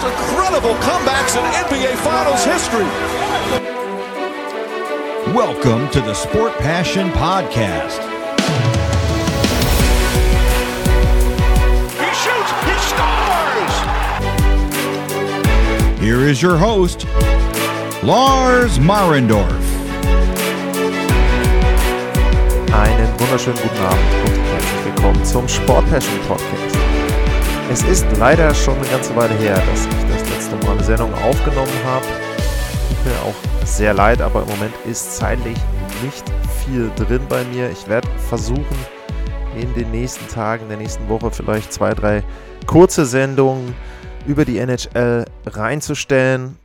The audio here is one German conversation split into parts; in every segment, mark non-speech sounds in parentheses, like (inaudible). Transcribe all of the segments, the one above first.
most incredible comebacks in NBA Finals history. Welcome to the Sport Passion Podcast. He shoots, he scores! Here is your host, Lars Marendorf. Einen wunderschönen guten Abend und herzlich willkommen zum Sport Passion Podcast. Es ist leider schon eine ganze Weile her, dass ich das letzte Mal eine Sendung aufgenommen habe. Tut mir auch sehr leid, aber im Moment ist zeitlich nicht viel drin bei mir. Ich werde versuchen, in den nächsten Tagen, der nächsten Woche vielleicht zwei, drei kurze Sendungen über die NHL reinzustellen.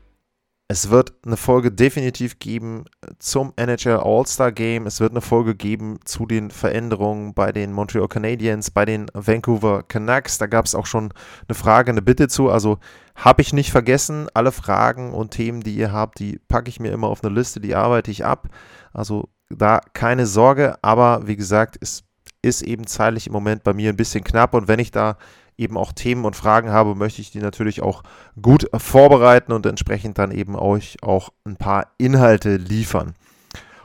Es wird eine Folge definitiv geben zum NHL All-Star Game. Es wird eine Folge geben zu den Veränderungen bei den Montreal Canadiens, bei den Vancouver Canucks. Da gab es auch schon eine Frage, eine Bitte zu. Also habe ich nicht vergessen. Alle Fragen und Themen, die ihr habt, die packe ich mir immer auf eine Liste, die arbeite ich ab. Also da keine Sorge. Aber wie gesagt, es ist eben zeitlich im Moment bei mir ein bisschen knapp. Und wenn ich da eben auch Themen und Fragen habe, möchte ich die natürlich auch gut vorbereiten und entsprechend dann eben euch auch ein paar Inhalte liefern.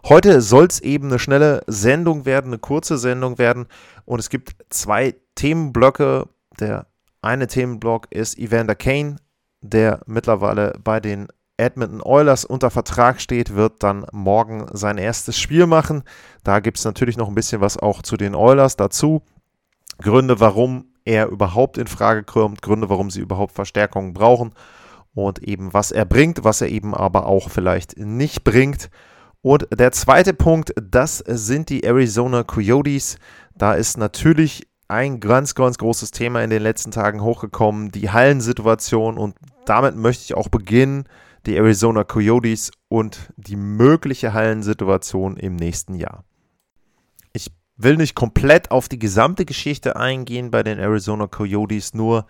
Heute soll es eben eine schnelle Sendung werden, eine kurze Sendung werden und es gibt zwei Themenblöcke. Der eine Themenblock ist Evander Kane, der mittlerweile bei den Edmonton Oilers unter Vertrag steht, wird dann morgen sein erstes Spiel machen. Da gibt es natürlich noch ein bisschen was auch zu den Oilers dazu. Gründe, warum er überhaupt in Frage kommt, Gründe, warum sie überhaupt Verstärkungen brauchen und eben was er bringt, was er eben aber auch vielleicht nicht bringt. Und der zweite Punkt, das sind die Arizona Coyotes. Da ist natürlich ein ganz, ganz großes Thema in den letzten Tagen hochgekommen, die Hallensituation und damit möchte ich auch beginnen, die Arizona Coyotes und die mögliche Hallensituation im nächsten Jahr will nicht komplett auf die gesamte Geschichte eingehen bei den Arizona Coyotes, nur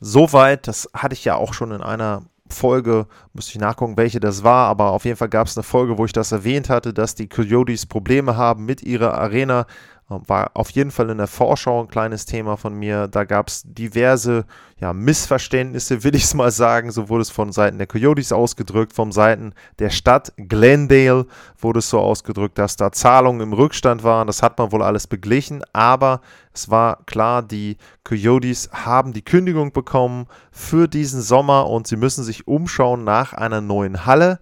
so weit, das hatte ich ja auch schon in einer Folge, müsste ich nachgucken, welche das war, aber auf jeden Fall gab es eine Folge, wo ich das erwähnt hatte, dass die Coyotes Probleme haben mit ihrer Arena, war auf jeden Fall in der Vorschau ein kleines Thema von mir. Da gab es diverse ja, Missverständnisse, will ich es mal sagen. So wurde es von Seiten der Coyotes ausgedrückt, von Seiten der Stadt Glendale wurde es so ausgedrückt, dass da Zahlungen im Rückstand waren. Das hat man wohl alles beglichen, aber es war klar, die Coyotes haben die Kündigung bekommen für diesen Sommer und sie müssen sich umschauen nach einer neuen Halle.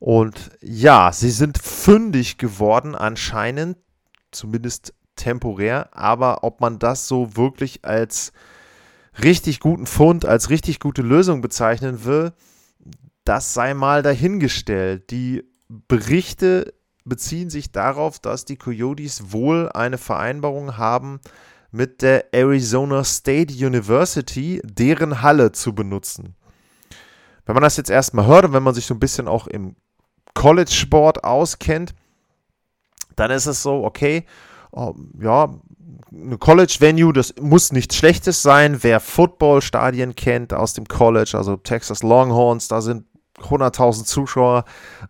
Und ja, sie sind fündig geworden anscheinend zumindest temporär, aber ob man das so wirklich als richtig guten Fund, als richtig gute Lösung bezeichnen will, das sei mal dahingestellt. Die Berichte beziehen sich darauf, dass die Coyotes wohl eine Vereinbarung haben, mit der Arizona State University deren Halle zu benutzen. Wenn man das jetzt erstmal hört und wenn man sich so ein bisschen auch im College-Sport auskennt, dann ist es so, okay, uh, ja, eine College-Venue, das muss nichts Schlechtes sein. Wer Football-Stadien kennt aus dem College, also Texas Longhorns, da sind 100.000 Zuschauer.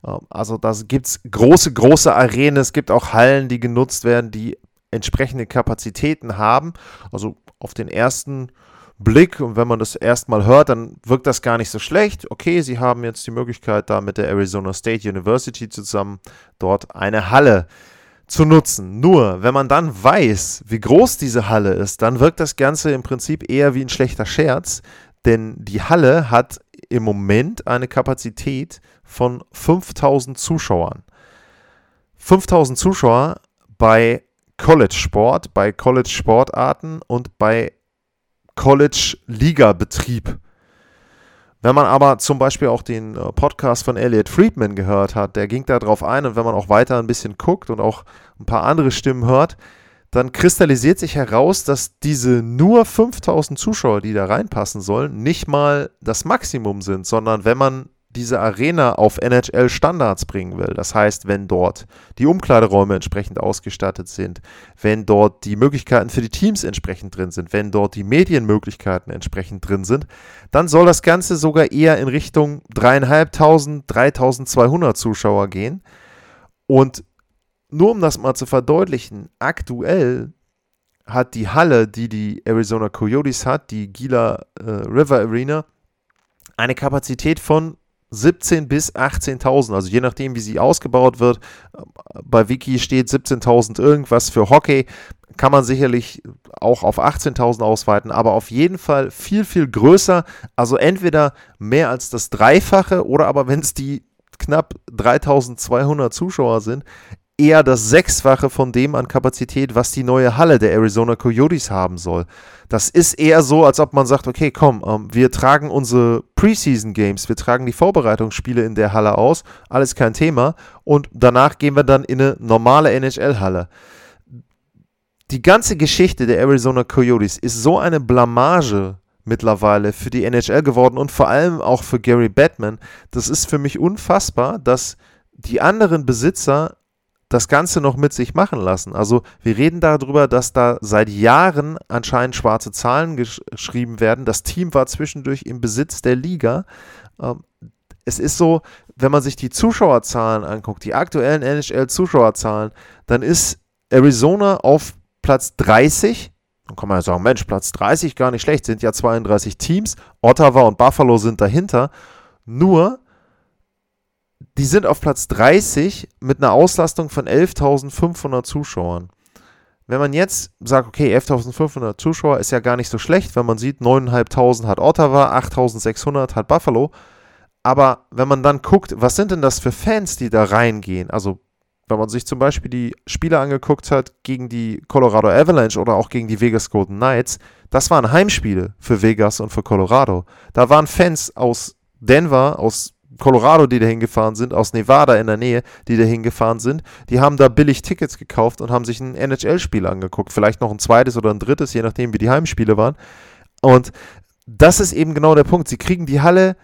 Ähm, also da gibt es große, große Arenen. Es gibt auch Hallen, die genutzt werden, die entsprechende Kapazitäten haben. Also auf den ersten Blick und wenn man das erstmal hört, dann wirkt das gar nicht so schlecht. Okay, sie haben jetzt die Möglichkeit, da mit der Arizona State University zusammen dort eine Halle zu zu nutzen. Nur, wenn man dann weiß, wie groß diese Halle ist, dann wirkt das Ganze im Prinzip eher wie ein schlechter Scherz, denn die Halle hat im Moment eine Kapazität von 5000 Zuschauern. 5000 Zuschauer bei College-Sport, bei College-Sportarten und bei College-Liga-Betrieb. Wenn man aber zum Beispiel auch den äh, Podcast von Elliot Friedman gehört hat, der ging da drauf ein und wenn man auch weiter ein bisschen guckt und auch ein paar andere Stimmen hört, dann kristallisiert sich heraus, dass diese nur 5000 Zuschauer, die da reinpassen sollen, nicht mal das Maximum sind, sondern wenn man diese Arena auf NHL-Standards bringen will. Das heißt, wenn dort die Umkleideräume entsprechend ausgestattet sind, wenn dort die Möglichkeiten für die Teams entsprechend drin sind, wenn dort die Medienmöglichkeiten entsprechend drin sind, dann soll das Ganze sogar eher in Richtung 3.500, 3.200 Zuschauer gehen. Und nur um das mal zu verdeutlichen, aktuell hat die Halle, die die Arizona Coyotes hat, die Gila äh, River Arena, eine Kapazität von 17 bis 18.000, also je nachdem, wie sie ausgebaut wird. Bei Wiki steht 17.000 irgendwas für Hockey. Kann man sicherlich auch auf 18.000 ausweiten, aber auf jeden Fall viel, viel größer. Also entweder mehr als das Dreifache oder aber wenn es die knapp 3.200 Zuschauer sind, eher das Sechsfache von dem an Kapazität, was die neue Halle der Arizona Coyotes haben soll. Das ist eher so, als ob man sagt, okay, komm, ähm, wir tragen unsere Preseason Games, wir tragen die Vorbereitungsspiele in der Halle aus, alles kein Thema, und danach gehen wir dann in eine normale NHL-Halle. Die ganze Geschichte der Arizona Coyotes ist so eine Blamage mittlerweile für die NHL geworden und vor allem auch für Gary Batman. Das ist für mich unfassbar, dass die anderen Besitzer das Ganze noch mit sich machen lassen. Also wir reden darüber, dass da seit Jahren anscheinend schwarze Zahlen gesch geschrieben werden. Das Team war zwischendurch im Besitz der Liga. Ähm, es ist so, wenn man sich die Zuschauerzahlen anguckt, die aktuellen NHL-Zuschauerzahlen, dann ist Arizona auf Platz 30. Dann kann man ja sagen, Mensch, Platz 30 gar nicht schlecht, sind ja 32 Teams. Ottawa und Buffalo sind dahinter. Nur die sind auf Platz 30 mit einer Auslastung von 11.500 Zuschauern. Wenn man jetzt sagt, okay, 11.500 Zuschauer ist ja gar nicht so schlecht, wenn man sieht, 9.500 hat Ottawa, 8.600 hat Buffalo. Aber wenn man dann guckt, was sind denn das für Fans, die da reingehen? Also, wenn man sich zum Beispiel die Spiele angeguckt hat gegen die Colorado Avalanche oder auch gegen die Vegas Golden Knights, das waren Heimspiele für Vegas und für Colorado. Da waren Fans aus Denver, aus Colorado, die da hingefahren sind, aus Nevada in der Nähe, die da hingefahren sind, die haben da billig Tickets gekauft und haben sich ein NHL-Spiel angeguckt. Vielleicht noch ein zweites oder ein drittes, je nachdem, wie die Heimspiele waren. Und das ist eben genau der Punkt. Sie kriegen die Halle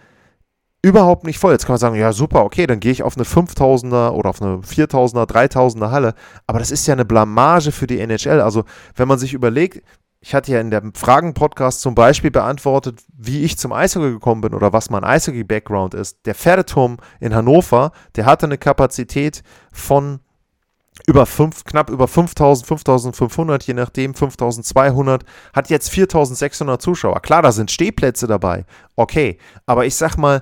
überhaupt nicht voll. Jetzt kann man sagen, ja super, okay, dann gehe ich auf eine 5000er oder auf eine 4000er, 3000er Halle. Aber das ist ja eine Blamage für die NHL. Also wenn man sich überlegt, ich hatte ja in dem Fragen-Podcast zum Beispiel beantwortet, wie ich zum Eishockey gekommen bin oder was mein Eishockey-Background ist. Der Pferdeturm in Hannover, der hatte eine Kapazität von über fünf, knapp über 5000, 5500, je nachdem 5200, hat jetzt 4600 Zuschauer. Klar, da sind Stehplätze dabei. Okay, aber ich sag mal,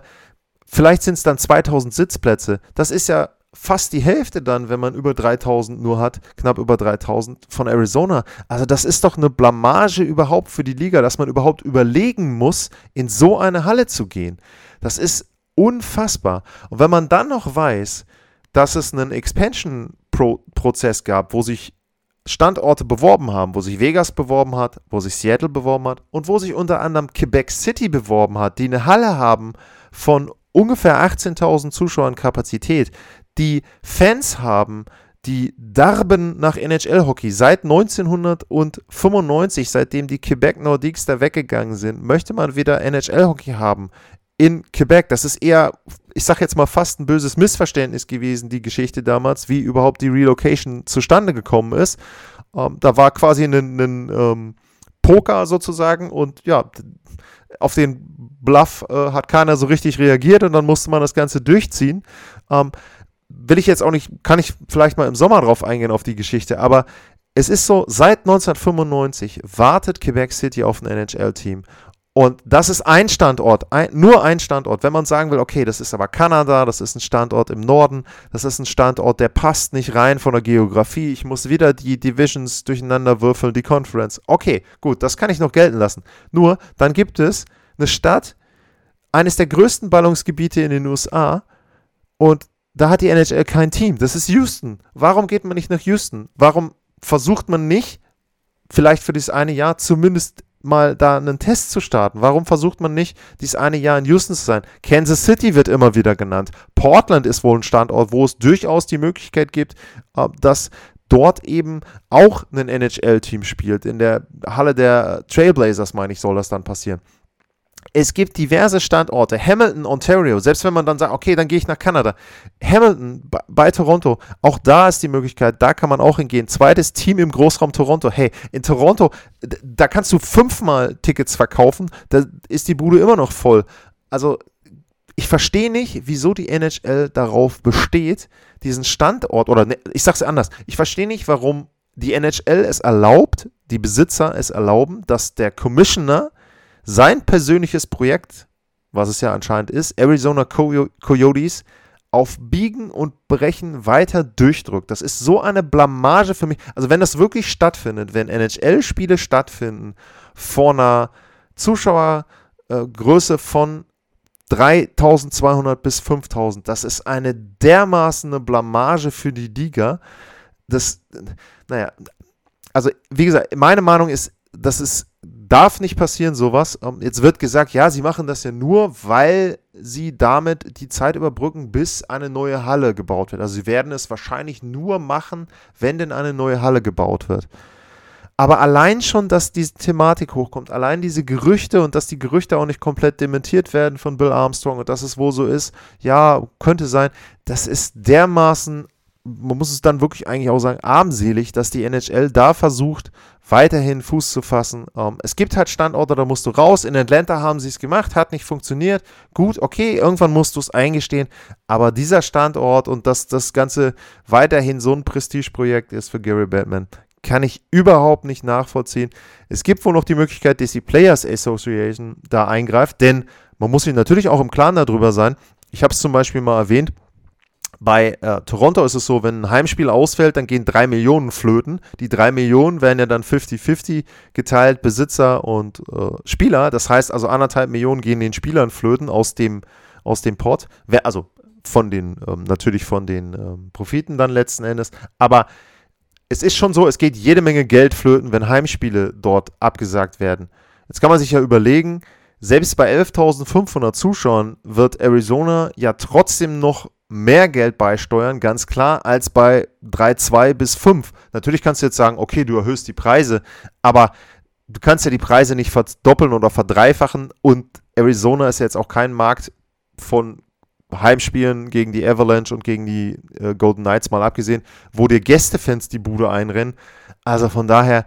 vielleicht sind es dann 2000 Sitzplätze. Das ist ja fast die Hälfte dann, wenn man über 3000 nur hat, knapp über 3000 von Arizona. Also das ist doch eine Blamage überhaupt für die Liga, dass man überhaupt überlegen muss, in so eine Halle zu gehen. Das ist unfassbar. Und wenn man dann noch weiß, dass es einen Expansion-Prozess gab, wo sich Standorte beworben haben, wo sich Vegas beworben hat, wo sich Seattle beworben hat und wo sich unter anderem Quebec City beworben hat, die eine Halle haben von ungefähr 18.000 Zuschauern Kapazität, die Fans haben, die darben nach NHL-Hockey. Seit 1995, seitdem die Quebec Nordiques da weggegangen sind, möchte man wieder NHL-Hockey haben in Quebec. Das ist eher, ich sag jetzt mal fast ein böses Missverständnis gewesen, die Geschichte damals, wie überhaupt die Relocation zustande gekommen ist. Ähm, da war quasi ein, ein ähm, Poker sozusagen und ja, auf den Bluff äh, hat keiner so richtig reagiert und dann musste man das Ganze durchziehen. Ähm, will ich jetzt auch nicht, kann ich vielleicht mal im Sommer drauf eingehen auf die Geschichte, aber es ist so, seit 1995 wartet Quebec City auf ein NHL-Team. Und das ist ein Standort, ein, nur ein Standort. Wenn man sagen will, okay, das ist aber Kanada, das ist ein Standort im Norden, das ist ein Standort, der passt nicht rein von der Geografie. Ich muss wieder die Divisions durcheinander würfeln, die Conference. Okay, gut, das kann ich noch gelten lassen. Nur, dann gibt es eine Stadt, eines der größten Ballungsgebiete in den USA, und da hat die NHL kein Team. Das ist Houston. Warum geht man nicht nach Houston? Warum versucht man nicht, vielleicht für dieses eine Jahr zumindest mal da einen Test zu starten? Warum versucht man nicht, dieses eine Jahr in Houston zu sein? Kansas City wird immer wieder genannt. Portland ist wohl ein Standort, wo es durchaus die Möglichkeit gibt, äh, dass dort eben auch ein NHL-Team spielt. In der Halle der Trailblazers, meine ich, soll das dann passieren es gibt diverse Standorte. Hamilton, Ontario, selbst wenn man dann sagt, okay, dann gehe ich nach Kanada. Hamilton bei Toronto, auch da ist die Möglichkeit, da kann man auch hingehen. Zweites Team im Großraum Toronto. Hey, in Toronto, da kannst du fünfmal Tickets verkaufen, da ist die Bude immer noch voll. Also, ich verstehe nicht, wieso die NHL darauf besteht, diesen Standort, oder ne, ich sage es anders, ich verstehe nicht, warum die NHL es erlaubt, die Besitzer es erlauben, dass der Commissioner sein persönliches Projekt was es ja anscheinend ist, Arizona Coyotes auf Biegen und Brechen weiter durchdrückt. Das ist so eine Blamage für mich. Also wenn das wirklich stattfindet, wenn NHL-Spiele stattfinden vor einer Zuschauergröße von 3200 bis 5000, das ist eine dermaßen Blamage für die Liga. Das, naja, also wie gesagt, meine Meinung ist, das ist darf nicht passieren, sowas. Ähm, jetzt wird gesagt, ja, sie machen das ja nur, weil sie damit die Zeit überbrücken, bis eine neue Halle gebaut wird. Also sie werden es wahrscheinlich nur machen, wenn denn eine neue Halle gebaut wird. Aber allein schon, dass diese Thematik hochkommt, allein diese Gerüchte und dass die Gerüchte auch nicht komplett dementiert werden von Bill Armstrong und dass es wohl so ist, ja, könnte sein, das ist dermaßen man muss es dann wirklich eigentlich auch sagen, armselig, dass die NHL da versucht, weiterhin Fuß zu fassen. Ähm, es gibt halt Standorte, da musst du raus. In Atlanta haben sie es gemacht, hat nicht funktioniert. Gut, okay, irgendwann musst du es eingestehen. Aber dieser Standort und dass das Ganze weiterhin so ein Prestigeprojekt ist für Gary Batman, kann ich überhaupt nicht nachvollziehen. Es gibt wohl noch die Möglichkeit, dass die Players Association da eingreift, denn man muss sich natürlich auch im Klaren darüber sein. Ich habe es zum Beispiel mal erwähnt, bei äh, Toronto ist es so, wenn ein Heimspiel ausfällt, dann gehen drei Millionen flöten. Die drei Millionen werden ja dann 50-50 geteilt, Besitzer und äh, Spieler. Das heißt also, anderthalb Millionen gehen den Spielern flöten aus dem, aus dem Pot. Also von den, ähm, natürlich von den ähm, Profiten dann letzten Endes. Aber es ist schon so, es geht jede Menge Geld flöten, wenn Heimspiele dort abgesagt werden. Jetzt kann man sich ja überlegen, selbst bei 11.500 Zuschauern wird Arizona ja trotzdem noch mehr Geld beisteuern, ganz klar, als bei 3,2 bis 5. Natürlich kannst du jetzt sagen, okay, du erhöhst die Preise, aber du kannst ja die Preise nicht verdoppeln oder verdreifachen und Arizona ist ja jetzt auch kein Markt von Heimspielen gegen die Avalanche und gegen die äh, Golden Knights mal abgesehen, wo dir Gästefans die Bude einrennen. Also von daher,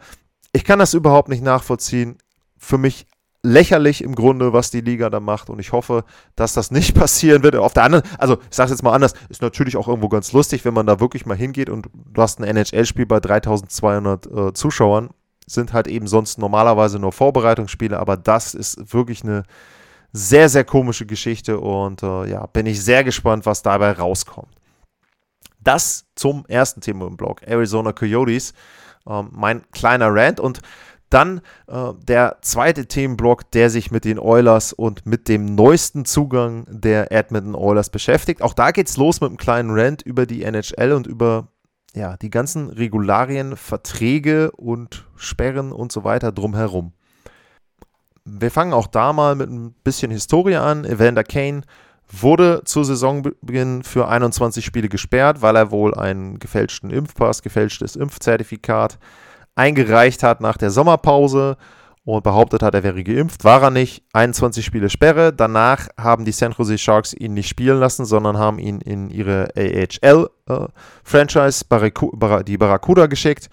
ich kann das überhaupt nicht nachvollziehen. Für mich lächerlich im Grunde, was die Liga da macht. Und ich hoffe, dass das nicht (laughs) passieren wird. Auf der anderen, also ich sage es jetzt mal anders, ist natürlich auch irgendwo ganz lustig, wenn man da wirklich mal hingeht und du hast ein NHL-Spiel bei 3200 äh, Zuschauern. Sind halt eben sonst normalerweise nur Vorbereitungsspiele, aber das ist wirklich eine sehr, sehr komische Geschichte und äh, ja, bin ich sehr gespannt, was dabei rauskommt. Das zum ersten Thema im Blog, Arizona Coyotes. Ähm, mein kleiner Rant und dann äh, der zweite Themenblock, der sich mit den Oilers und mit dem neuesten Zugang der Edmonton Oilers beschäftigt. Auch da geht es los mit einem kleinen Rant über die NHL und über ja, die ganzen Regularien, Verträge und Sperren und so weiter drumherum. Wir fangen auch da mal mit ein bisschen Historie an. Evander Kane wurde zu Saisonbeginn für 21 Spiele gesperrt, weil er wohl einen gefälschten Impfpass, gefälschtes Impfzertifikat eingereicht hat nach der Sommerpause und behauptet hat, er wäre geimpft. War er nicht. 21 Spiele Sperre. Danach haben die San Jose Sharks ihn nicht spielen lassen, sondern haben ihn in ihre AHL-Franchise, äh, die Barracuda, geschickt.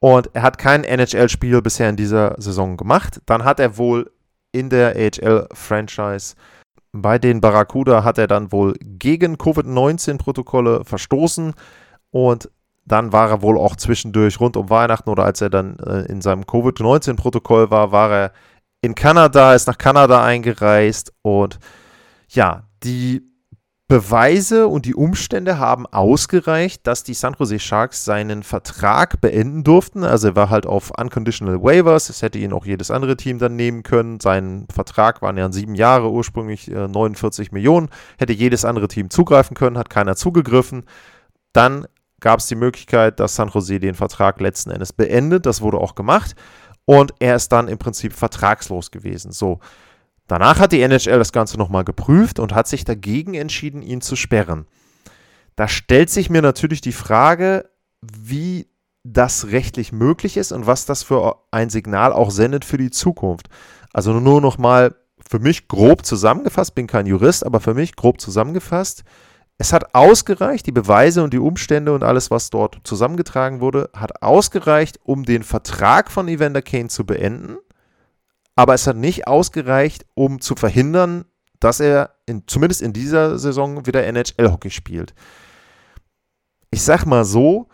Und er hat kein NHL-Spiel bisher in dieser Saison gemacht. Dann hat er wohl in der AHL-Franchise bei den Barracuda hat er dann wohl gegen Covid-19-Protokolle verstoßen und dann war er wohl auch zwischendurch rund um Weihnachten oder als er dann äh, in seinem Covid-19-Protokoll war, war er in Kanada, ist nach Kanada eingereist und ja, die Beweise und die Umstände haben ausgereicht, dass die San Jose Sharks seinen Vertrag beenden durften. Also er war halt auf Unconditional Waivers. Es hätte ihn auch jedes andere Team dann nehmen können. Sein Vertrag waren ja sieben Jahre, ursprünglich äh, 49 Millionen. Hätte jedes andere Team zugreifen können, hat keiner zugegriffen. Dann gab es die Möglichkeit, dass San Jose den Vertrag letzten Endes beendet. Das wurde auch gemacht. Und er ist dann im Prinzip vertragslos gewesen. So. Danach hat die NHL das Ganze nochmal geprüft und hat sich dagegen entschieden, ihn zu sperren. Da stellt sich mir natürlich die Frage, wie das rechtlich möglich ist und was das für ein Signal auch sendet für die Zukunft. Also nur nochmal für mich grob zusammengefasst, bin kein Jurist, aber für mich grob zusammengefasst, es hat ausgereicht, die Beweise und die Umstände und alles, was dort zusammengetragen wurde, hat ausgereicht, um den Vertrag von Evander Kane zu beenden. Aber es hat nicht ausgereicht, um zu verhindern, dass er in, zumindest in dieser Saison wieder NHL-Hockey spielt. Ich sag mal so,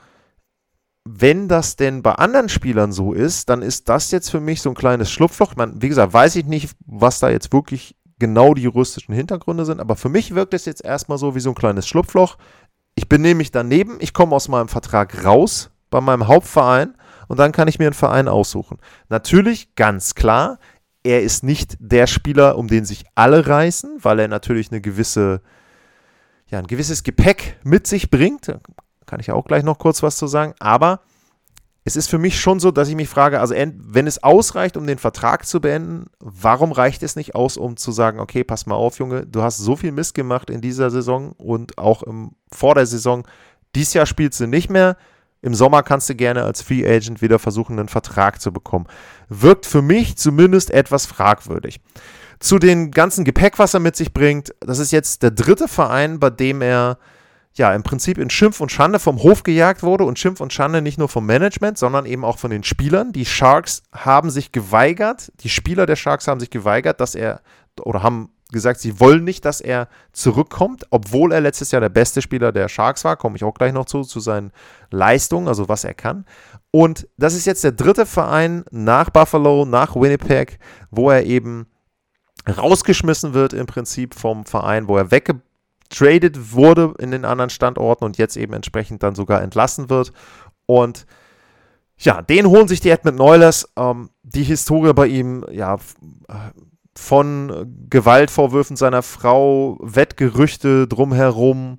wenn das denn bei anderen Spielern so ist, dann ist das jetzt für mich so ein kleines Schlupfloch. Man, wie gesagt, weiß ich nicht, was da jetzt wirklich genau die juristischen Hintergründe sind. Aber für mich wirkt es jetzt erstmal so wie so ein kleines Schlupfloch. Ich bin nämlich daneben, ich komme aus meinem Vertrag raus bei meinem Hauptverein und dann kann ich mir einen Verein aussuchen. Natürlich, ganz klar, er ist nicht der Spieler, um den sich alle reißen, weil er natürlich eine gewisse, ja, ein gewisses Gepäck mit sich bringt. Da kann ich auch gleich noch kurz was zu sagen. Aber es ist für mich schon so, dass ich mich frage, also wenn es ausreicht, um den Vertrag zu beenden, warum reicht es nicht aus, um zu sagen, okay, pass mal auf, Junge, du hast so viel Mist gemacht in dieser Saison und auch im, vor der Saison. Dies Jahr spielst du nicht mehr. Im Sommer kannst du gerne als Free Agent wieder versuchen, einen Vertrag zu bekommen. Wirkt für mich zumindest etwas fragwürdig. Zu den ganzen Gepäck, was er mit sich bringt, das ist jetzt der dritte Verein, bei dem er ja im Prinzip in Schimpf und Schande vom Hof gejagt wurde und Schimpf und Schande nicht nur vom Management, sondern eben auch von den Spielern. Die Sharks haben sich geweigert, die Spieler der Sharks haben sich geweigert, dass er oder haben gesagt, sie wollen nicht, dass er zurückkommt, obwohl er letztes Jahr der beste Spieler der Sharks war, komme ich auch gleich noch zu, zu seinen Leistungen, also was er kann. Und das ist jetzt der dritte Verein nach Buffalo, nach Winnipeg, wo er eben rausgeschmissen wird im Prinzip vom Verein, wo er weggetradet wurde in den anderen Standorten und jetzt eben entsprechend dann sogar entlassen wird. Und ja, den holen sich die Edmund Oilers. Ähm, die Historie bei ihm, ja, von Gewaltvorwürfen seiner Frau, Wettgerüchte drumherum,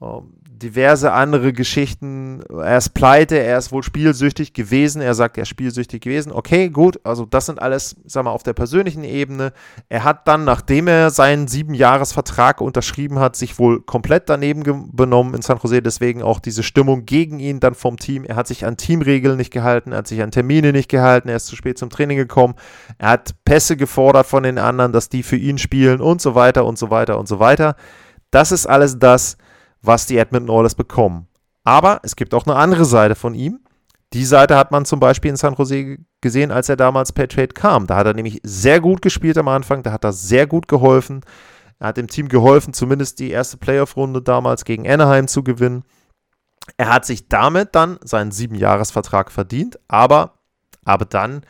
ähm, diverse andere Geschichten. Er ist pleite, er ist wohl spielsüchtig gewesen. Er sagt, er ist spielsüchtig gewesen. Okay, gut. Also, das sind alles, sag mal, auf der persönlichen Ebene. Er hat dann, nachdem er seinen Siebenjahresvertrag unterschrieben hat, sich wohl komplett daneben benommen in San Jose. Deswegen auch diese Stimmung gegen ihn dann vom Team. Er hat sich an Teamregeln nicht gehalten, er hat sich an Termine nicht gehalten, er ist zu spät zum Training gekommen. Er hat Pässe gefordert von den anderen, dass die für ihn spielen und so weiter und so weiter und so weiter. Das ist alles das, was die Edmonton Oilers bekommen. Aber es gibt auch eine andere Seite von ihm. Die Seite hat man zum Beispiel in San Jose gesehen, als er damals per Trade kam. Da hat er nämlich sehr gut gespielt am Anfang, da hat er sehr gut geholfen. Er hat dem Team geholfen, zumindest die erste Playoff-Runde damals gegen Anaheim zu gewinnen. Er hat sich damit dann seinen Siebenjahresvertrag verdient, aber, aber dann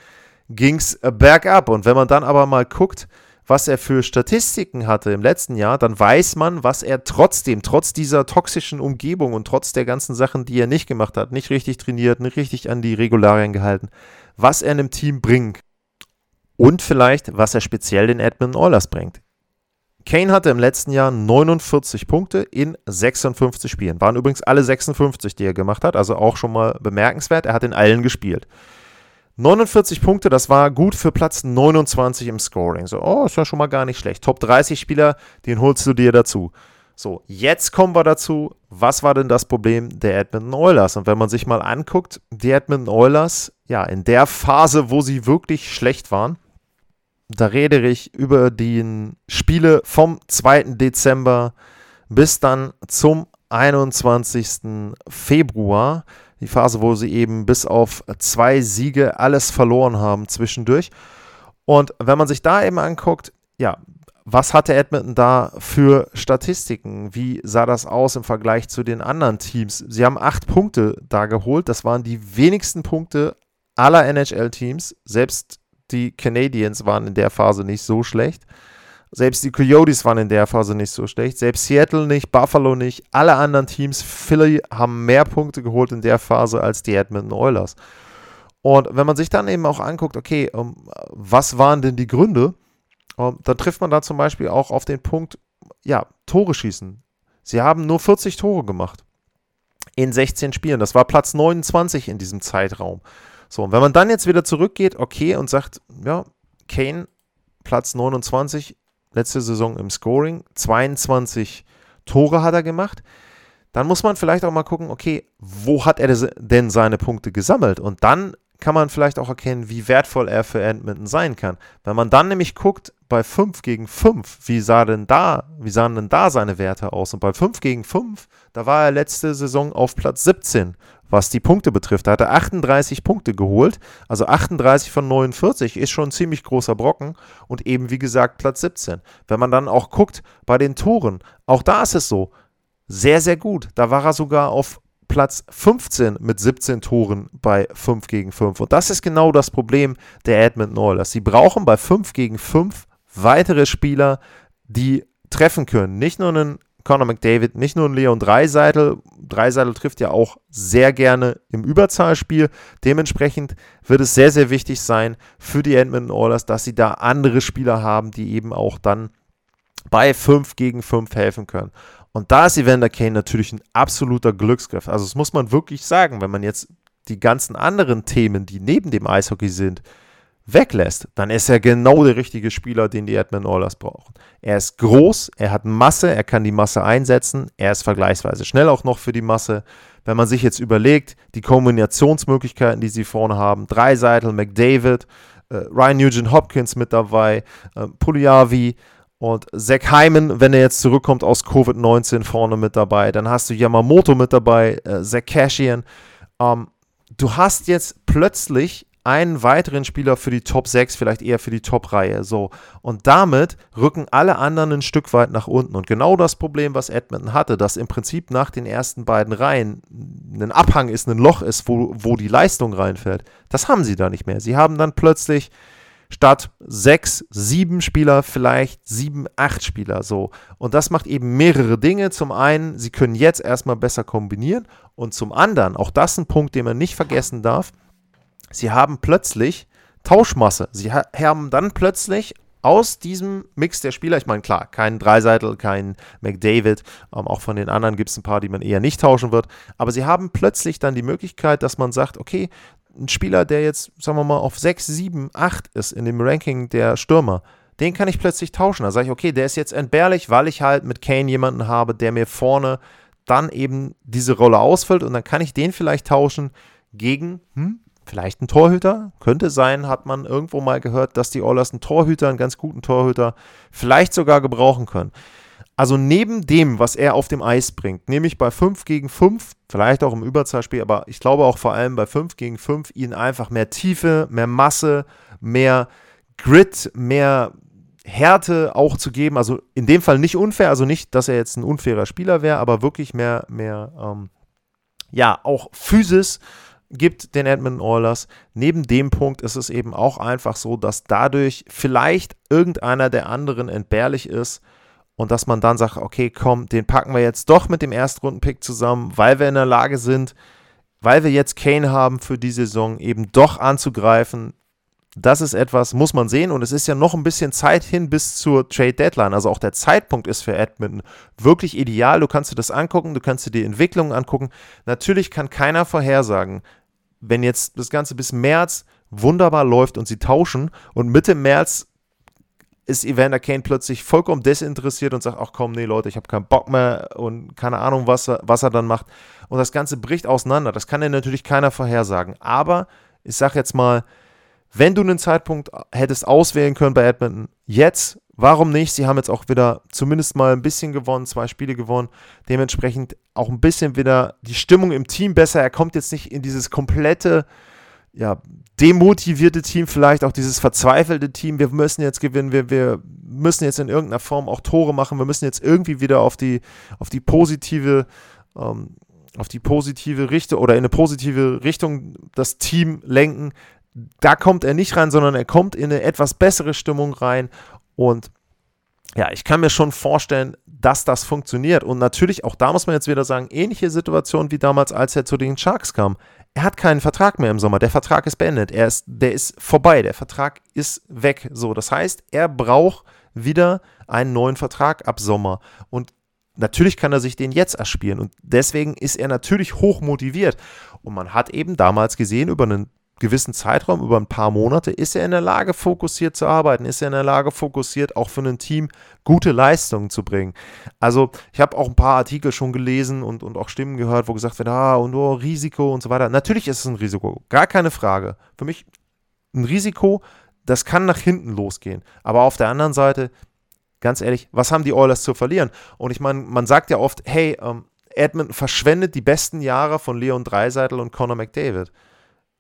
ging es bergab. Und wenn man dann aber mal guckt, was er für Statistiken hatte im letzten Jahr, dann weiß man, was er trotzdem, trotz dieser toxischen Umgebung und trotz der ganzen Sachen, die er nicht gemacht hat, nicht richtig trainiert, nicht richtig an die Regularien gehalten, was er einem Team bringt. Und vielleicht, was er speziell den Edmonton Oilers bringt. Kane hatte im letzten Jahr 49 Punkte in 56 Spielen. Waren übrigens alle 56, die er gemacht hat, also auch schon mal bemerkenswert. Er hat in allen gespielt. 49 Punkte, das war gut für Platz 29 im Scoring. So, oh, ist ja schon mal gar nicht schlecht. Top 30 Spieler, den holst du dir dazu. So, jetzt kommen wir dazu, was war denn das Problem der Edmonton Oilers? Und wenn man sich mal anguckt, die Edmonton Oilers, ja, in der Phase, wo sie wirklich schlecht waren, da rede ich über die Spiele vom 2. Dezember bis dann zum 21. Februar die Phase, wo sie eben bis auf zwei Siege alles verloren haben zwischendurch. Und wenn man sich da eben anguckt, ja, was hatte Edmonton da für Statistiken? Wie sah das aus im Vergleich zu den anderen Teams? Sie haben acht Punkte da geholt. Das waren die wenigsten Punkte aller NHL-Teams. Selbst die Canadiens waren in der Phase nicht so schlecht. Selbst die Coyotes waren in der Phase nicht so schlecht. Selbst Seattle nicht, Buffalo nicht. Alle anderen Teams, Philly, haben mehr Punkte geholt in der Phase als die Edmonton Oilers. Und wenn man sich dann eben auch anguckt, okay, ähm, was waren denn die Gründe, ähm, dann trifft man da zum Beispiel auch auf den Punkt, ja, Tore schießen. Sie haben nur 40 Tore gemacht in 16 Spielen. Das war Platz 29 in diesem Zeitraum. So, und wenn man dann jetzt wieder zurückgeht, okay, und sagt, ja, Kane, Platz 29, letzte Saison im Scoring. 22 Tore hat er gemacht. Dann muss man vielleicht auch mal gucken, okay, wo hat er denn seine Punkte gesammelt? Und dann kann man vielleicht auch erkennen, wie wertvoll er für Edmonton sein kann. Wenn man dann nämlich guckt, bei 5 gegen 5, wie sah denn da, wie sahen denn da seine Werte aus? Und bei 5 gegen 5, da war er letzte Saison auf Platz 17, was die Punkte betrifft. Da hat er 38 Punkte geholt, also 38 von 49 ist schon ein ziemlich großer Brocken und eben wie gesagt Platz 17. Wenn man dann auch guckt bei den Toren, auch da ist es so, sehr, sehr gut. Da war er sogar auf Platz 15 mit 17 Toren bei 5 gegen 5. Und das ist genau das Problem der Edmonton Oilers. Sie brauchen bei 5 gegen 5 weitere Spieler, die treffen können. Nicht nur einen Conor McDavid, nicht nur einen Leon Dreiseitel. Dreiseitel trifft ja auch sehr gerne im Überzahlspiel. Dementsprechend wird es sehr, sehr wichtig sein für die Edmonton Oilers, dass sie da andere Spieler haben, die eben auch dann bei 5 gegen 5 helfen können. Und da ist Evander Kane natürlich ein absoluter Glücksgriff. Also das muss man wirklich sagen, wenn man jetzt die ganzen anderen Themen, die neben dem Eishockey sind, weglässt, dann ist er genau der richtige Spieler, den die Edmund Oilers brauchen. Er ist groß, er hat Masse, er kann die Masse einsetzen, er ist vergleichsweise schnell auch noch für die Masse. Wenn man sich jetzt überlegt, die Kombinationsmöglichkeiten, die sie vorne haben, Dreiseitel, McDavid, äh, Ryan Nugent Hopkins mit dabei, äh, Puliavi und Zach Hyman, wenn er jetzt zurückkommt aus Covid-19 vorne mit dabei, dann hast du Yamamoto mit dabei, äh, Zach Cashian. Ähm, du hast jetzt plötzlich einen weiteren Spieler für die Top 6, vielleicht eher für die Top-Reihe. So. Und damit rücken alle anderen ein Stück weit nach unten. Und genau das Problem, was Edmonton hatte, dass im Prinzip nach den ersten beiden Reihen ein Abhang ist, ein Loch ist, wo, wo die Leistung reinfällt, das haben sie da nicht mehr. Sie haben dann plötzlich statt sechs, sieben Spieler vielleicht sieben, acht Spieler so. Und das macht eben mehrere Dinge. Zum einen, sie können jetzt erstmal besser kombinieren und zum anderen, auch das ein Punkt, den man nicht vergessen darf, sie haben plötzlich Tauschmasse. Sie haben dann plötzlich aus diesem Mix der Spieler, ich meine, klar, kein Dreiseitel, kein McDavid, ähm, auch von den anderen gibt es ein paar, die man eher nicht tauschen wird, aber sie haben plötzlich dann die Möglichkeit, dass man sagt, okay, ein Spieler, der jetzt, sagen wir mal, auf 6, 7, 8 ist in dem Ranking der Stürmer, den kann ich plötzlich tauschen. Da sage ich, okay, der ist jetzt entbehrlich, weil ich halt mit Kane jemanden habe, der mir vorne dann eben diese Rolle ausfüllt und dann kann ich den vielleicht tauschen gegen hm, vielleicht einen Torhüter. Könnte sein, hat man irgendwo mal gehört, dass die Oilers einen Torhüter, einen ganz guten Torhüter, vielleicht sogar gebrauchen können. Also neben dem, was er auf dem Eis bringt, nämlich bei 5 gegen 5, vielleicht auch im Überzahlspiel, aber ich glaube auch vor allem bei 5 gegen 5, ihnen einfach mehr Tiefe, mehr Masse, mehr Grit, mehr Härte auch zu geben. Also in dem Fall nicht unfair, also nicht, dass er jetzt ein unfairer Spieler wäre, aber wirklich mehr, mehr, ähm, ja, auch Physis gibt den Edmonton Oilers. Neben dem Punkt ist es eben auch einfach so, dass dadurch vielleicht irgendeiner der anderen entbehrlich ist und dass man dann sagt, okay, komm, den packen wir jetzt doch mit dem Erstrundenpick zusammen, weil wir in der Lage sind, weil wir jetzt Kane haben für die Saison, eben doch anzugreifen. Das ist etwas, muss man sehen. Und es ist ja noch ein bisschen Zeit hin bis zur Trade Deadline. Also auch der Zeitpunkt ist für Edmonton wirklich ideal. Du kannst dir das angucken, du kannst dir die Entwicklung angucken. Natürlich kann keiner vorhersagen, wenn jetzt das Ganze bis März wunderbar läuft und sie tauschen und Mitte März ist Evander Kane plötzlich vollkommen desinteressiert und sagt, ach komm, nee Leute, ich habe keinen Bock mehr und keine Ahnung, was er, was er dann macht. Und das Ganze bricht auseinander. Das kann ja natürlich keiner vorhersagen. Aber ich sage jetzt mal, wenn du einen Zeitpunkt hättest auswählen können bei Edmonton, jetzt, warum nicht? Sie haben jetzt auch wieder zumindest mal ein bisschen gewonnen, zwei Spiele gewonnen. Dementsprechend auch ein bisschen wieder die Stimmung im Team besser. Er kommt jetzt nicht in dieses komplette ja, demotivierte Team, vielleicht auch dieses verzweifelte Team, wir müssen jetzt gewinnen, wir, wir müssen jetzt in irgendeiner Form auch Tore machen, wir müssen jetzt irgendwie wieder auf die, auf die positive, ähm, auf die positive Richtung oder in eine positive Richtung das Team lenken. Da kommt er nicht rein, sondern er kommt in eine etwas bessere Stimmung rein und ja, ich kann mir schon vorstellen, dass das funktioniert. Und natürlich, auch da muss man jetzt wieder sagen, ähnliche Situation wie damals, als er zu den Sharks kam er hat keinen Vertrag mehr im Sommer. Der Vertrag ist beendet. Er ist, der ist vorbei. Der Vertrag ist weg. So, das heißt, er braucht wieder einen neuen Vertrag ab Sommer. Und natürlich kann er sich den jetzt erspielen. Und deswegen ist er natürlich hoch motiviert. Und man hat eben damals gesehen, über einen gewissen Zeitraum, über ein paar Monate, ist er in der Lage, fokussiert zu arbeiten, ist er in der Lage, fokussiert auch für ein Team gute Leistungen zu bringen. Also ich habe auch ein paar Artikel schon gelesen und, und auch Stimmen gehört, wo gesagt wird, ah, und oh, Risiko und so weiter. Natürlich ist es ein Risiko, gar keine Frage. Für mich ein Risiko, das kann nach hinten losgehen. Aber auf der anderen Seite, ganz ehrlich, was haben die Oilers zu verlieren? Und ich meine, man sagt ja oft, hey, ähm, Edmonton verschwendet die besten Jahre von Leon Dreiseitel und Conor McDavid.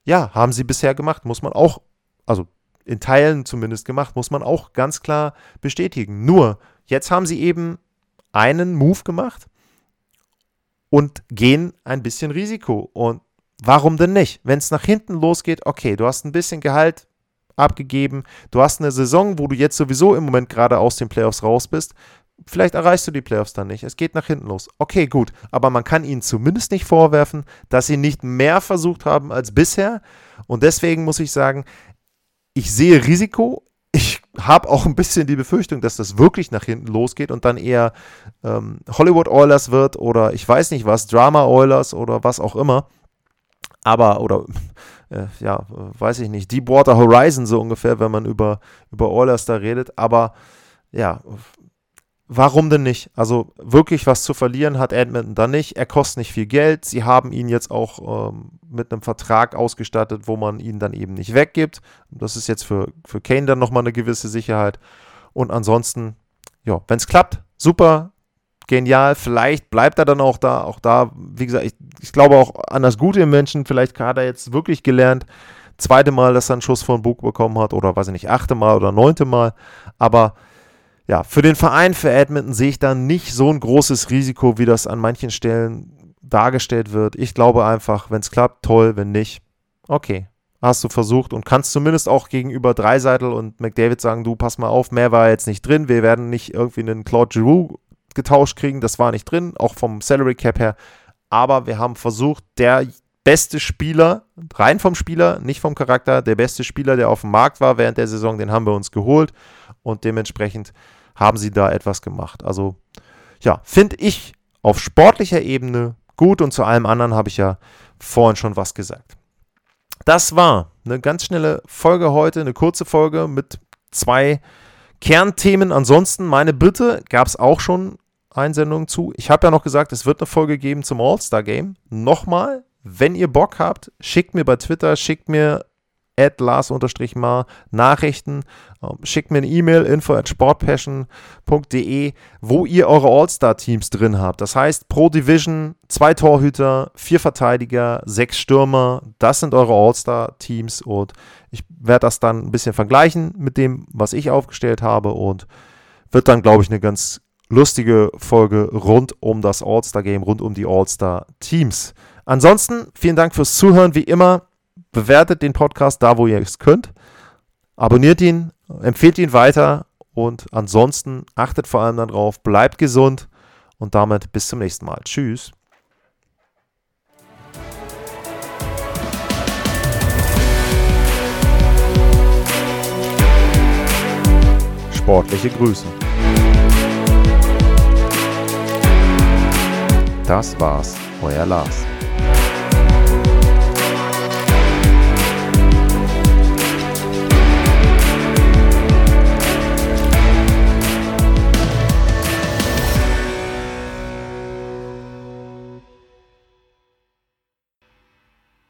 Ja, haben sie bisher gemacht, muss man auch, also in Teilen zumindest gemacht, muss man auch ganz klar bestätigen. Nur, jetzt haben sie eben einen Move gemacht und gehen ein bisschen Risiko. Und warum denn nicht? Wenn es nach hinten losgeht, okay, du hast ein bisschen Gehalt abgegeben. Du hast eine Saison, wo du jetzt sowieso im Moment gerade aus den Playoffs raus bist. Vielleicht erreichst du die Playoffs dann nicht. Es geht nach hinten los. Okay, gut. Aber man kann ihnen zumindest nicht vorwerfen, dass sie nicht mehr versucht haben als bisher. Und deswegen muss ich sagen, ich sehe Risiko. Ich habe auch ein bisschen die Befürchtung, dass das wirklich nach hinten losgeht und dann eher ähm, Hollywood Oilers wird oder ich weiß nicht was, Drama Oilers oder was auch immer. Aber, oder äh, ja, weiß ich nicht, Deepwater Horizon so ungefähr, wenn man über, über Oilers da redet. Aber ja, warum denn nicht? Also wirklich was zu verlieren hat Edmonton da nicht. Er kostet nicht viel Geld. Sie haben ihn jetzt auch ähm, mit einem Vertrag ausgestattet, wo man ihn dann eben nicht weggibt. Das ist jetzt für, für Kane dann nochmal eine gewisse Sicherheit. Und ansonsten, ja, wenn es klappt, super, genial. Vielleicht bleibt er dann auch da. Auch da, wie gesagt, ich, ich glaube auch an das Gute im Menschen. Vielleicht hat er jetzt wirklich gelernt. Zweite Mal, dass er einen Schuss von Bug bekommen hat oder weiß ich nicht, achte Mal oder neunte Mal. Aber ja, für den Verein, für Edmonton sehe ich da nicht so ein großes Risiko, wie das an manchen Stellen dargestellt wird. Ich glaube einfach, wenn es klappt, toll, wenn nicht, okay, hast du versucht und kannst zumindest auch gegenüber Dreiseitel und McDavid sagen, du, pass mal auf, mehr war jetzt nicht drin, wir werden nicht irgendwie einen Claude Giroux getauscht kriegen, das war nicht drin, auch vom Salary Cap her, aber wir haben versucht, der beste Spieler, rein vom Spieler, nicht vom Charakter, der beste Spieler, der auf dem Markt war während der Saison, den haben wir uns geholt und dementsprechend haben sie da etwas gemacht. Also ja, finde ich auf sportlicher Ebene gut und zu allem anderen habe ich ja vorhin schon was gesagt. Das war eine ganz schnelle Folge heute, eine kurze Folge mit zwei Kernthemen. Ansonsten meine Bitte gab es auch schon Einsendungen zu. Ich habe ja noch gesagt, es wird eine Folge geben zum All-Star-Game. Nochmal, wenn ihr Bock habt, schickt mir bei Twitter, schickt mir at Lars-Mar Nachrichten. Ähm, schickt mir eine E-Mail, info at sportpassion.de, wo ihr eure All-Star-Teams drin habt. Das heißt, pro Division zwei Torhüter, vier Verteidiger, sechs Stürmer. Das sind eure All-Star-Teams und ich werde das dann ein bisschen vergleichen mit dem, was ich aufgestellt habe und wird dann, glaube ich, eine ganz lustige Folge rund um das All-Star-Game, rund um die All-Star-Teams. Ansonsten vielen Dank fürs Zuhören. Wie immer, bewertet den Podcast da, wo ihr es könnt. Abonniert ihn, empfehlt ihn weiter und ansonsten achtet vor allem darauf, bleibt gesund und damit bis zum nächsten Mal. Tschüss. Sportliche Grüße. Das war's, euer Lars.